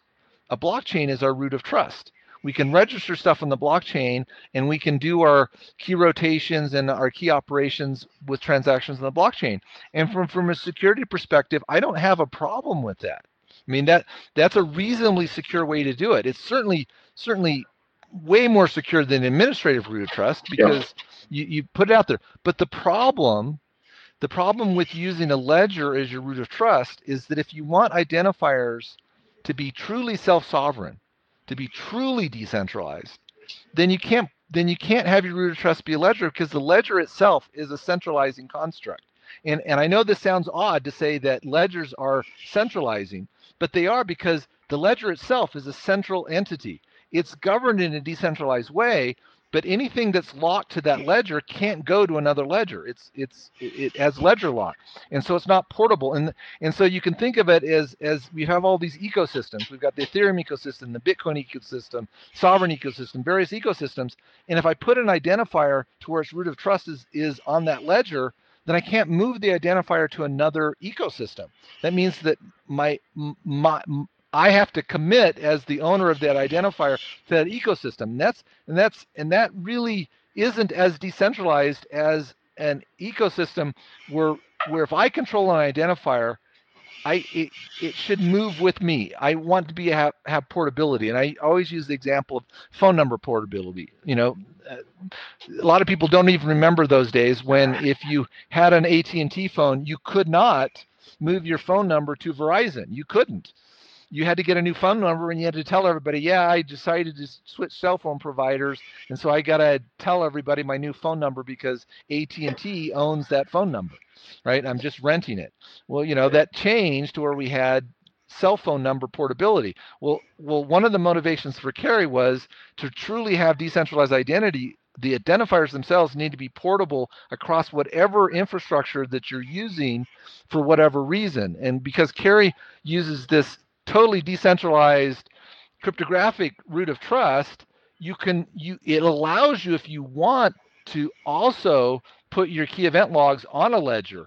a blockchain as our root of trust we can register stuff on the blockchain and we can do our key rotations and our key operations with transactions on the blockchain. And from, from a security perspective, I don't have a problem with that. I mean that that's a reasonably secure way to do it. It's certainly certainly way more secure than administrative root of trust because yeah. you, you put it out there. But the problem the problem with using a ledger as your root of trust is that if you want identifiers to be truly self-sovereign, to be truly decentralized, then you can't then you can't have your root of trust be a ledger because the ledger itself is a centralizing construct. And, and I know this sounds odd to say that ledgers are centralizing, but they are because the ledger itself is a central entity. It's governed in a decentralized way, but anything that's locked to that ledger can't go to another ledger. It's it's it has ledger lock, and so it's not portable. And and so you can think of it as as we have all these ecosystems. We've got the Ethereum ecosystem, the Bitcoin ecosystem, Sovrin ecosystem, various ecosystems. And if I put an identifier to where its root of trust is is on that ledger, then I can't move the identifier to another ecosystem. That means that my my I have to commit as the owner of that identifier to that ecosystem. And that's and that's and that really isn't as decentralized as an ecosystem where where if I control an identifier, I it, it should move with me. I want to be have, have portability, and I always use the example of phone number portability. You know, uh, a lot of people don't even remember those days when if you had an AT&T phone, you could not move your phone number to Verizon. You couldn't you had to get a new phone number and you had to tell everybody, yeah, I decided to switch cell phone providers, and so I got to tell everybody my new phone number because AT&T owns that phone number, right? I'm just renting it. Well, you know, that changed to where we had cell phone number portability. Well, well, one of the motivations for KERI was to truly have decentralized identity. The identifiers themselves need to be portable across whatever infrastructure that you're using for whatever reason. And because KERI uses this totally decentralized cryptographic root of trust, you can you it allows you if you want to also put your key event logs on a ledger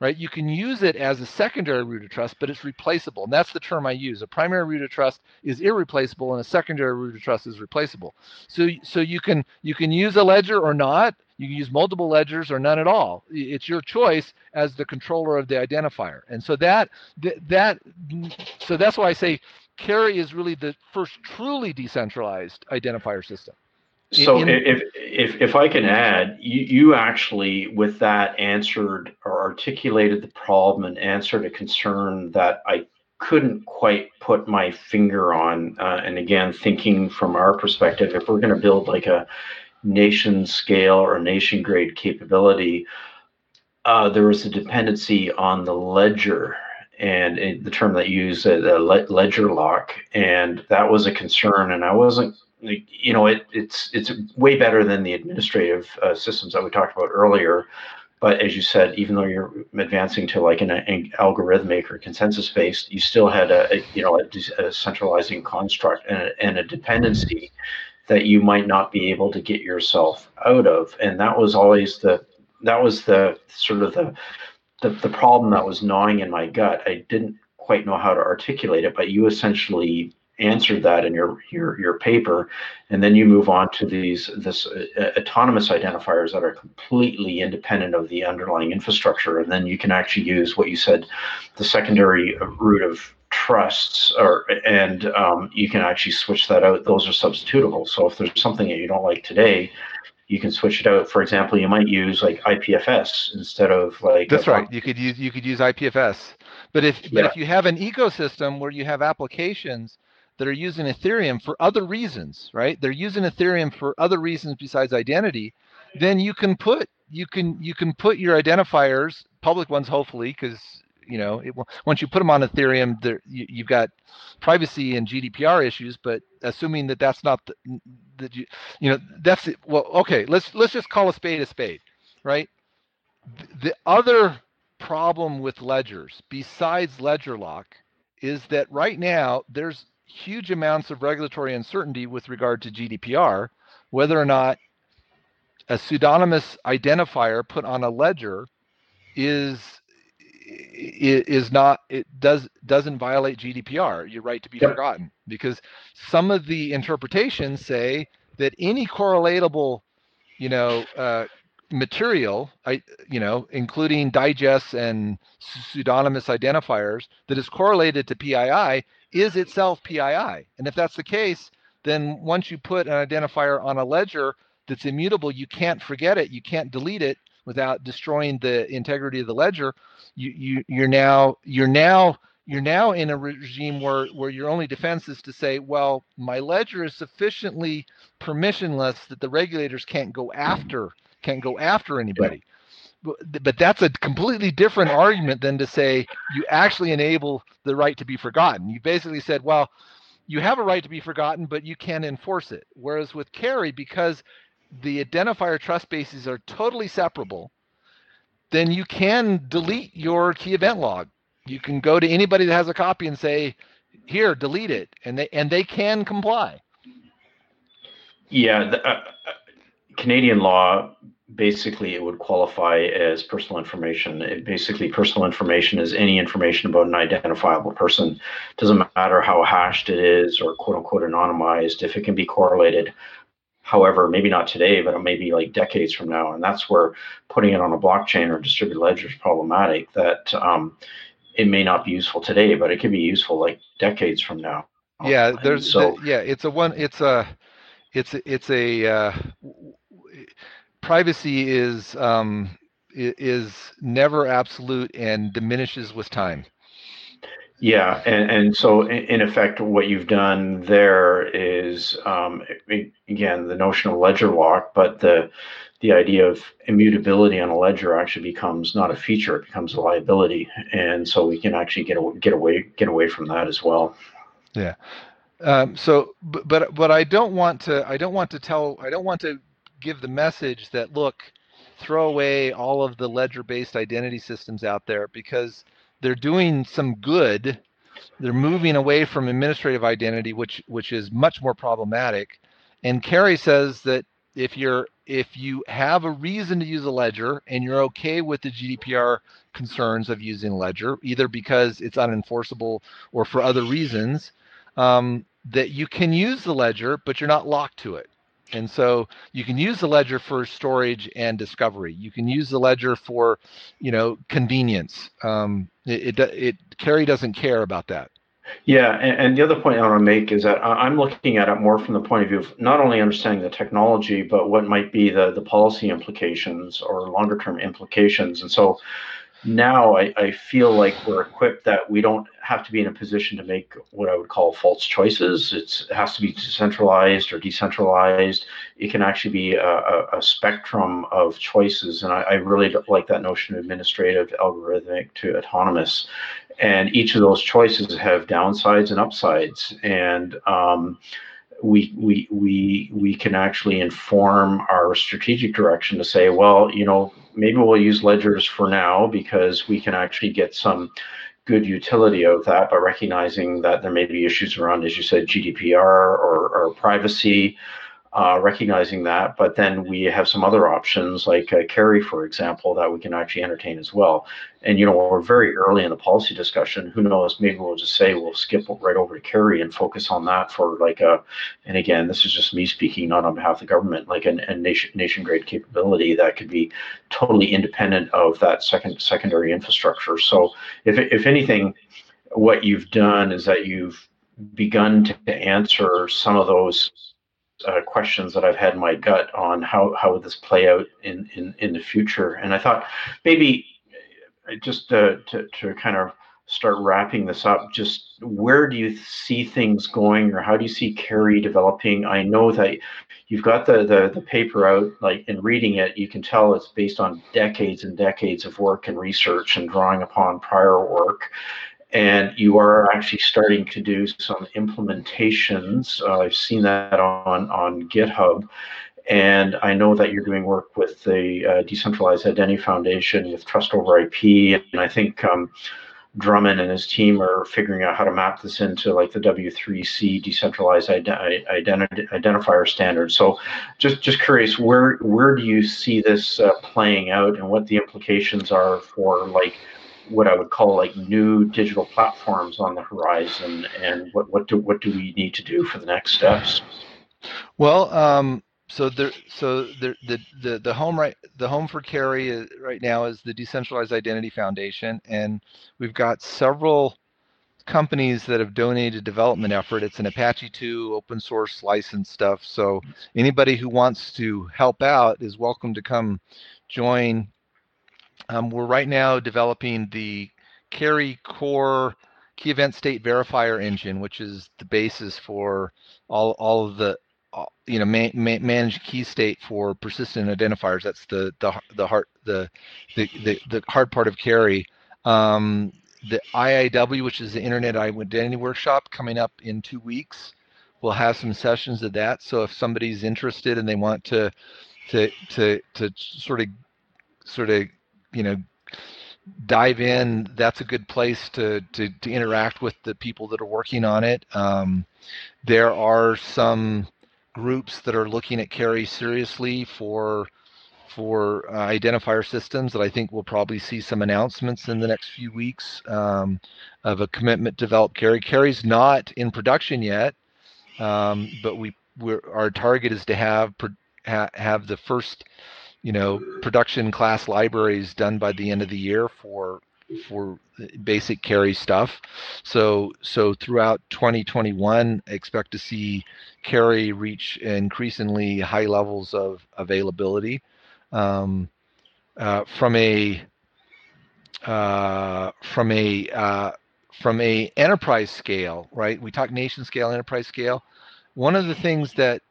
right? You can use it as a secondary root of trust but it's replaceable and that's the term i use. A primary root of trust is irreplaceable and a secondary root of trust is replaceable. So so you can you can use a ledger or not you can use multiple ledgers or none at all. It's your choice as the controller of the identifier. And so that that so that's why I say KERI is really the first truly decentralized identifier system. So in, if, if if I can add, you, you actually with that answered or articulated the problem and answered a concern that I couldn't quite put my finger on. Uh, and again, thinking from our perspective, if we're going to build like a nation scale or nation grade capability, uh, there was a dependency on the ledger and it, the term that you use, uh, the ledger lock, and that was a concern. And I wasn't, you know, it, it's it's way better than the administrative uh, systems that we talked about earlier. But as you said, even though you're advancing to like an, an algorithmic or consensus based, you still had a, a you know a, a, centralizing construct and a, and a dependency that you might not be able to get yourself out of. And that was always the that was the sort of the the, the problem that was gnawing in my gut. I didn't quite know how to articulate it but you essentially answered that in your your your paper. And then you move on to these this uh, autonomous identifiers that are completely independent of the underlying infrastructure. And then you can actually use what you said the secondary root of trusts or and um, you can actually switch that out. Those are substitutable. So if there's something that you don't like today you can switch it out. For example you might use like ipfs instead of like that's right. You could use you could use ipfs but if but if you have an ecosystem where you have applications that are using ethereum for other reasons right? They're using ethereum for other reasons besides identity then you can put you can you can put your identifiers public ones hopefully because you know, it, once you put them on Ethereum, there you, have got privacy and GDPR issues. But assuming that that's not the, that you, you know, that's it. Well, okay, let's let's just call a spade a spade, right? The other problem with ledgers, besides ledger lock, is that right now there's huge amounts of regulatory uncertainty with regard to GDPR, whether or not a pseudonymous identifier put on a ledger is is not it does doesn't violate GDPR. Your right to be yep. forgotten because some of the interpretations say that any correlatable, you know, uh, material, I you know, including digests and pseudonymous identifiers that is correlated to PII is itself PII. And if that's the case, then once you put an identifier on a ledger that's immutable, you can't forget it, you can't delete it, without destroying the integrity of the ledger, you, you you're now you're now you're now in a regime where where your only defense is to say, well, my ledger is sufficiently permissionless that the regulators can't go after can't go after anybody. but but that's a completely different argument than to say you actually enable the right to be forgotten. You basically said, well, you have a right to be forgotten, but you can't enforce it. Whereas with KERI, because the identifier trust bases are totally separable, then you can delete your key event log. You can go to anybody that has a copy and say, here, delete it, and they and they can comply. Yeah, the, uh, uh Canadian law basically it would qualify as personal information. It basically personal information is any information about an identifiable person. Doesn't matter how hashed it is or quote unquote anonymized. If it can be correlated, however, maybe not today, but maybe like decades from now, and that's where putting it on a blockchain or distributed ledger is problematic. That um, it may not be useful today, but it could be useful like decades from now. Yeah, there's so the, yeah, it's a one, it's a, it's a, it's a. Uh, privacy is um, is never absolute and diminishes with time. Yeah, and, and so in effect, what you've done there is um, again the notion of ledger lock, but the the idea of immutability on a ledger actually becomes not a feature; it becomes a liability, and so we can actually get get away get away from that as well. Yeah. Um, so, but, but I don't want to I don't want to tell I don't want to give the message that look, throw away all of the ledger-based identity systems out there because they're doing some good. They're moving away from administrative identity, which which is much more problematic. And KERI says that if you're if you have a reason to use a ledger and you're okay with the GDPR concerns of using ledger, either because it's unenforceable or for other reasons, um, that you can use the ledger, but you're not locked to it. And so you can use the ledger for storage and discovery. You can use the ledger for, you know, convenience. Um, it, it, it KERI doesn't care about that. Yeah, and, and, the other point I want to make is that I'm looking at it more from the point of view of not only understanding the technology, but what might be the the policy implications or longer term implications. And so now I, I, feel like we're equipped that we don't have to be in a position to make what I would call false choices. It's, it has to be decentralized or decentralized. It can actually be a, a, a spectrum of choices. And I, I, really like that notion of administrative, algorithmic to autonomous. And each of those choices have downsides and upsides. And um, we we we we can actually inform our strategic direction to say, well, you know, maybe we'll use ledgers for now because we can actually get some good utility out of that by recognizing that there may be issues around, as you said, GDPR or, or privacy uh, recognizing that. But then we have some other options like uh, KERI, for example, that we can actually entertain as well. And you know, we're very early in the policy discussion. Who knows? Maybe we'll just say we'll skip right over to KERI and focus on that for like a. And again, this is just me speaking, not on behalf of the government. Like a, a nation nation grade capability that could be totally independent of that second secondary infrastructure. So if if anything, what you've done is that you've begun to answer some of those uh, questions that I've had in my gut on how how would this play out in in in the future. And I thought maybe uh, just uh, to to kind of start wrapping this up, just where do you see things going, or how do you see KERI developing? I know that you've got the, the the paper out, like in reading it, you can tell it's based on decades and decades of work and research and drawing upon prior work and you are actually starting to do some implementations. Uh, I've seen that on on GitHub, and I know that you're doing work with the uh, Decentralized Identity Foundation with Trust over IP, and I think. Um, Drummond and his team are figuring out how to map this into like the W3C decentralized ident- identifier standard. So, just just curious, where where do you see this uh, playing out, and what the implications are for like what I would call like new digital platforms on the horizon, and what what do what do we need to do for the next steps? Well, um, so there, so the the the the home right the home for KERI is, right now is the Decentralized Identity Foundation, and we've got several companies that have donated development effort. It's an Apache 2 open source license stuff. So anybody who wants to help out is welcome to come join um, we're right now developing the KERI Core Key Event State Verifier engine, which is the basis for all, all of the you know man, man, manage key state for persistent identifiers. That's the the the hard the the the, the hard part of KERI. Um, the IIW, which is the Internet Identity Workshop, coming up in two weeks. We'll have some sessions of that. So if somebody's interested and they want to to to to sort of sort of you know dive in, that's a good place to, to, to interact with the people that are working on it. Um, there are some groups that are looking at KERI seriously for for uh, identifier systems that I think we'll probably see some announcements in the next few weeks um, of a commitment to develop KERI. KERI's not in production yet, um, but we our target is to have ha, have the first you know production class libraries done by the end of the year for for basic KERI stuff. So so throughout 2021, expect to see KERI reach increasingly high levels of availability. Um, uh, from a uh, from a uh, from a enterprise scale, right? We talk nation scale, enterprise scale. One of the things that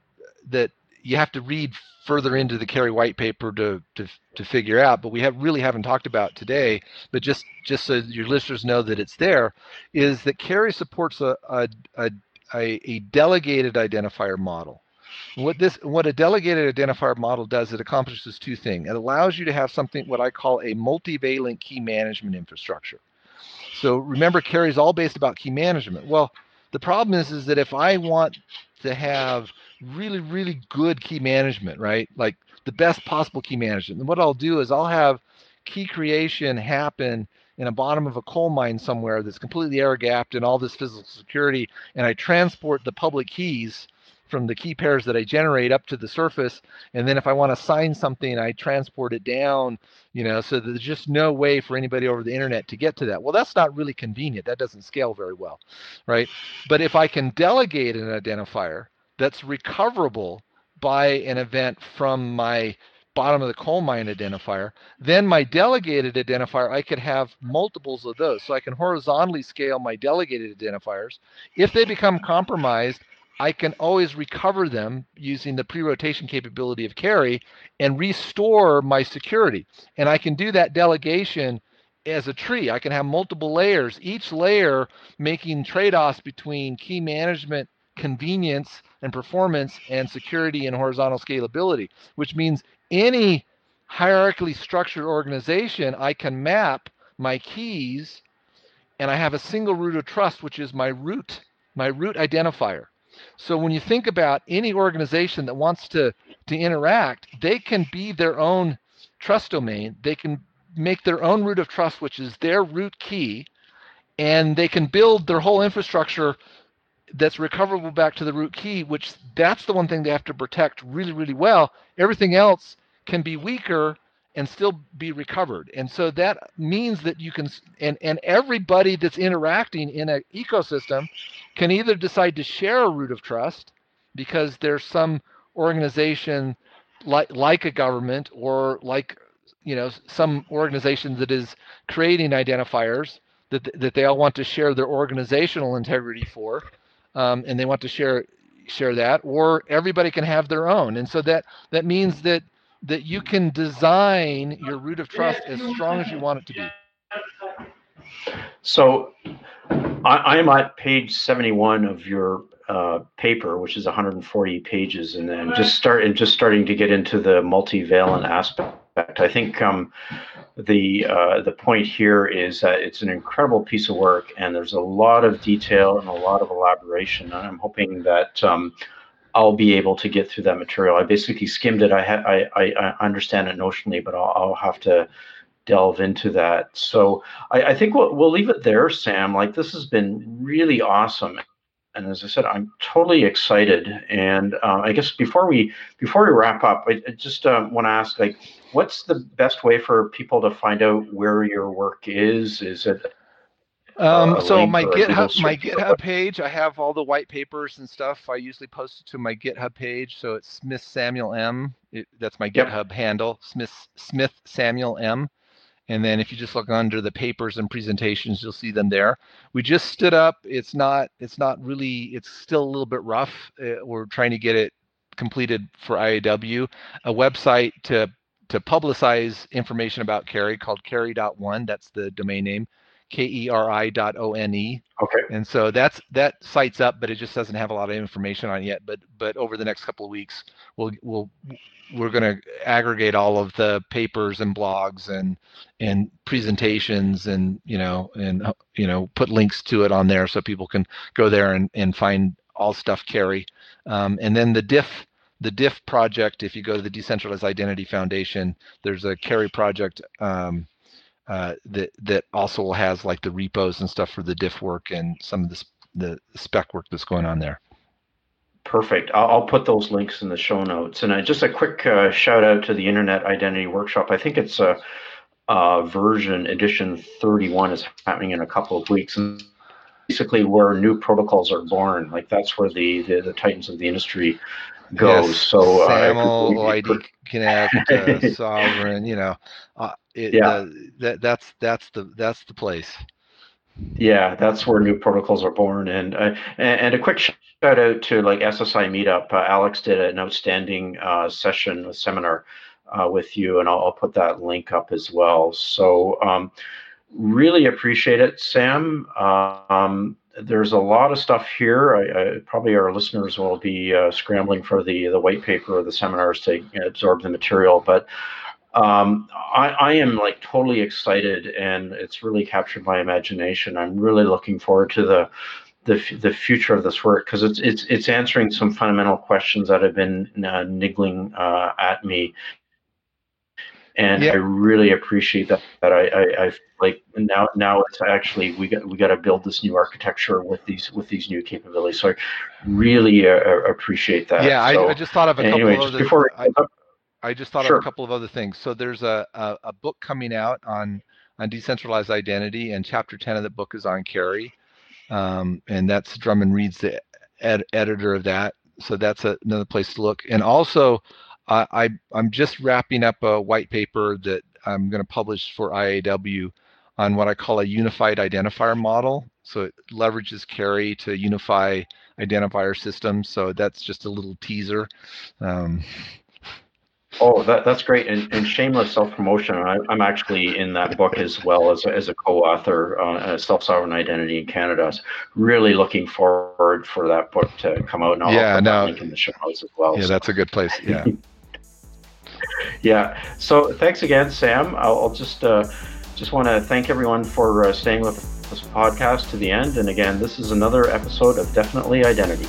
that you have to read further into the KERI white paper to, to, to figure out, but we have really haven't talked about today, but just, just so your listeners know that it's there, is that KERI supports a, a, a, a delegated identifier model. What this, what a delegated identifier model does, it accomplishes two things. It allows you to have something what I call a multivalent key management infrastructure. So remember, KERI is all based about key management. Well, the problem is, is that if I want to have really, really good key management, right? Like the best possible key management. And what I'll do is I'll have key creation happen in a bottom of a coal mine somewhere that's completely air gapped and all this physical security, and I transport the public keys from the key pairs that I generate up to the surface. And then if I want to sign something, I transport it down, you know, so there's just no way for anybody over the internet to get to that. Well, that's not really convenient. That doesn't scale very well, right? But if I can delegate an identifier that's recoverable by an event from my bottom of the coal mine identifier. Then my delegated identifier, I could have multiples of those. So I can horizontally scale my delegated identifiers. If they become compromised, I can always recover them using the pre-rotation capability of KERI and restore my security. And I can do that delegation as a tree. I can have multiple layers, each layer making trade-offs between key management convenience and performance and security and horizontal scalability, which means any hierarchically structured organization, I can map my keys and I have a single root of trust, which is my root, my root identifier. So when you think about any organization that wants to, to interact, they can be their own trust domain. They can make their own root of trust, which is their root key, and they can build their whole infrastructure that's recoverable back to the root key, which that's the one thing they have to protect really, really well. Everything else can be weaker and still be recovered. And so that means that you can, and, and everybody that's interacting in an ecosystem can either decide to share a root of trust because there's some organization like, like a government or like, you know, some organization that is creating identifiers that, that they all want to share their organizational integrity for um, and they want to share share that, or everybody can have their own. And so that that means that that you can design your root of trust as strong as you want it to be. So I, am at page 71 of your uh, paper, which is 140 pages, and then just start and just starting to get into the multivalent aspect. I think um, the uh, the point here is that it's an incredible piece of work, and there's a lot of detail and a lot of elaboration. And I'm hoping that um, I'll be able to get through that material. I basically skimmed it. I ha- I, I, I understand it notionally, but I'll, I'll have to delve into that. So I, I think we'll, we'll leave it there, Sam. Like this has been really awesome, and as I said, I'm totally excited. And uh, I guess before we before we wrap up, I, I just uh, want to ask, like, what's the best way for people to find out where your work is? Is it um, so my GitHub, my GitHub page, I have all the white papers and stuff. I usually post it to my GitHub page, so it's Smith Samuel M. It, that's my yep. GitHub handle, Smith Smith Samuel M. And then if you just look under the papers and presentations, you'll see them there. We just stood up. It's not. It's not really. It's still a little bit rough. Uh, we're trying to get it completed for IIW, a website to to publicize information about Keri called Keri.one. That's the domain name, K-E-R-I dot O-N-E. Okay. And so that's that site's up, but it just doesn't have a lot of information on it yet. But but over the next couple of weeks, we'll we'll we're going to aggregate all of the papers and blogs and and presentations and you know and you know put links to it on there so people can go there and and find all stuff KERI. Um, and then the DIF the DIF project if you go to the decentralized identity foundation there's a KERI project um, uh, that that also has like the repos and stuff for the DIF work and some of the the spec work that's going on there Perfect. I'll, I'll, put those links in the show notes. And uh, just a quick uh, shout out to the Internet Identity Workshop. I think it's a, a, version edition 31 is happening in a couple of weeks. And basically, where new protocols are born, like that's where the the, the titans of the industry goes. Yes, so SAML, uh, OID Connect, uh, Sovrin. You know, uh, it, yeah, that that's that's the that's the place. Yeah, that's where new protocols are born. And uh, and a quick shout out to like SSI Meetup. Uh, Alex did an outstanding uh, session, a seminar uh, with you, and I'll, I'll, put that link up as well. So um, really appreciate it, Sam. Um, there's a lot of stuff here. I, I, probably our listeners will be uh, scrambling for the the white paper or the seminars to absorb the material, but um, I, I, am like totally excited and it's really captured my imagination. I'm really looking forward to the the, the future of this work because it's it's it's answering some fundamental questions that have been uh, niggling uh, at me, and yeah. I really appreciate that. That I, I I like now now it's actually we got we got to build this new architecture with these with these new capabilities. So I really uh, appreciate that. Yeah, so, I, I, just thought of a anyway, couple of before. I, I just thought sure. of a couple of other things. So there's a, a, a, book coming out on on decentralized identity, and chapter 10 of the book is on Keri. Um, and that's Drummond Reed's the ed- editor of that. So that's a, another place to look. And also, uh, I, I'm just wrapping up a white paper that I'm going to publish for IIW on what I call a unified identifier model. So it leverages Keri to unify identifier systems. So that's just a little teaser. Um, Oh, that, that's great. And, and shameless self promotion. I'm actually in that book as well as, as a co author on uh, self sovereign identity in Canada. So really looking forward for that book to come out. And I'll yeah, put no, link in the show notes as well. Yeah, so. that's a good place. Yeah. yeah. So thanks again, Sam. I'll, I'll just uh, just want to thank everyone for uh, staying with this podcast to the end. And again, this is another episode of Definitely Identity.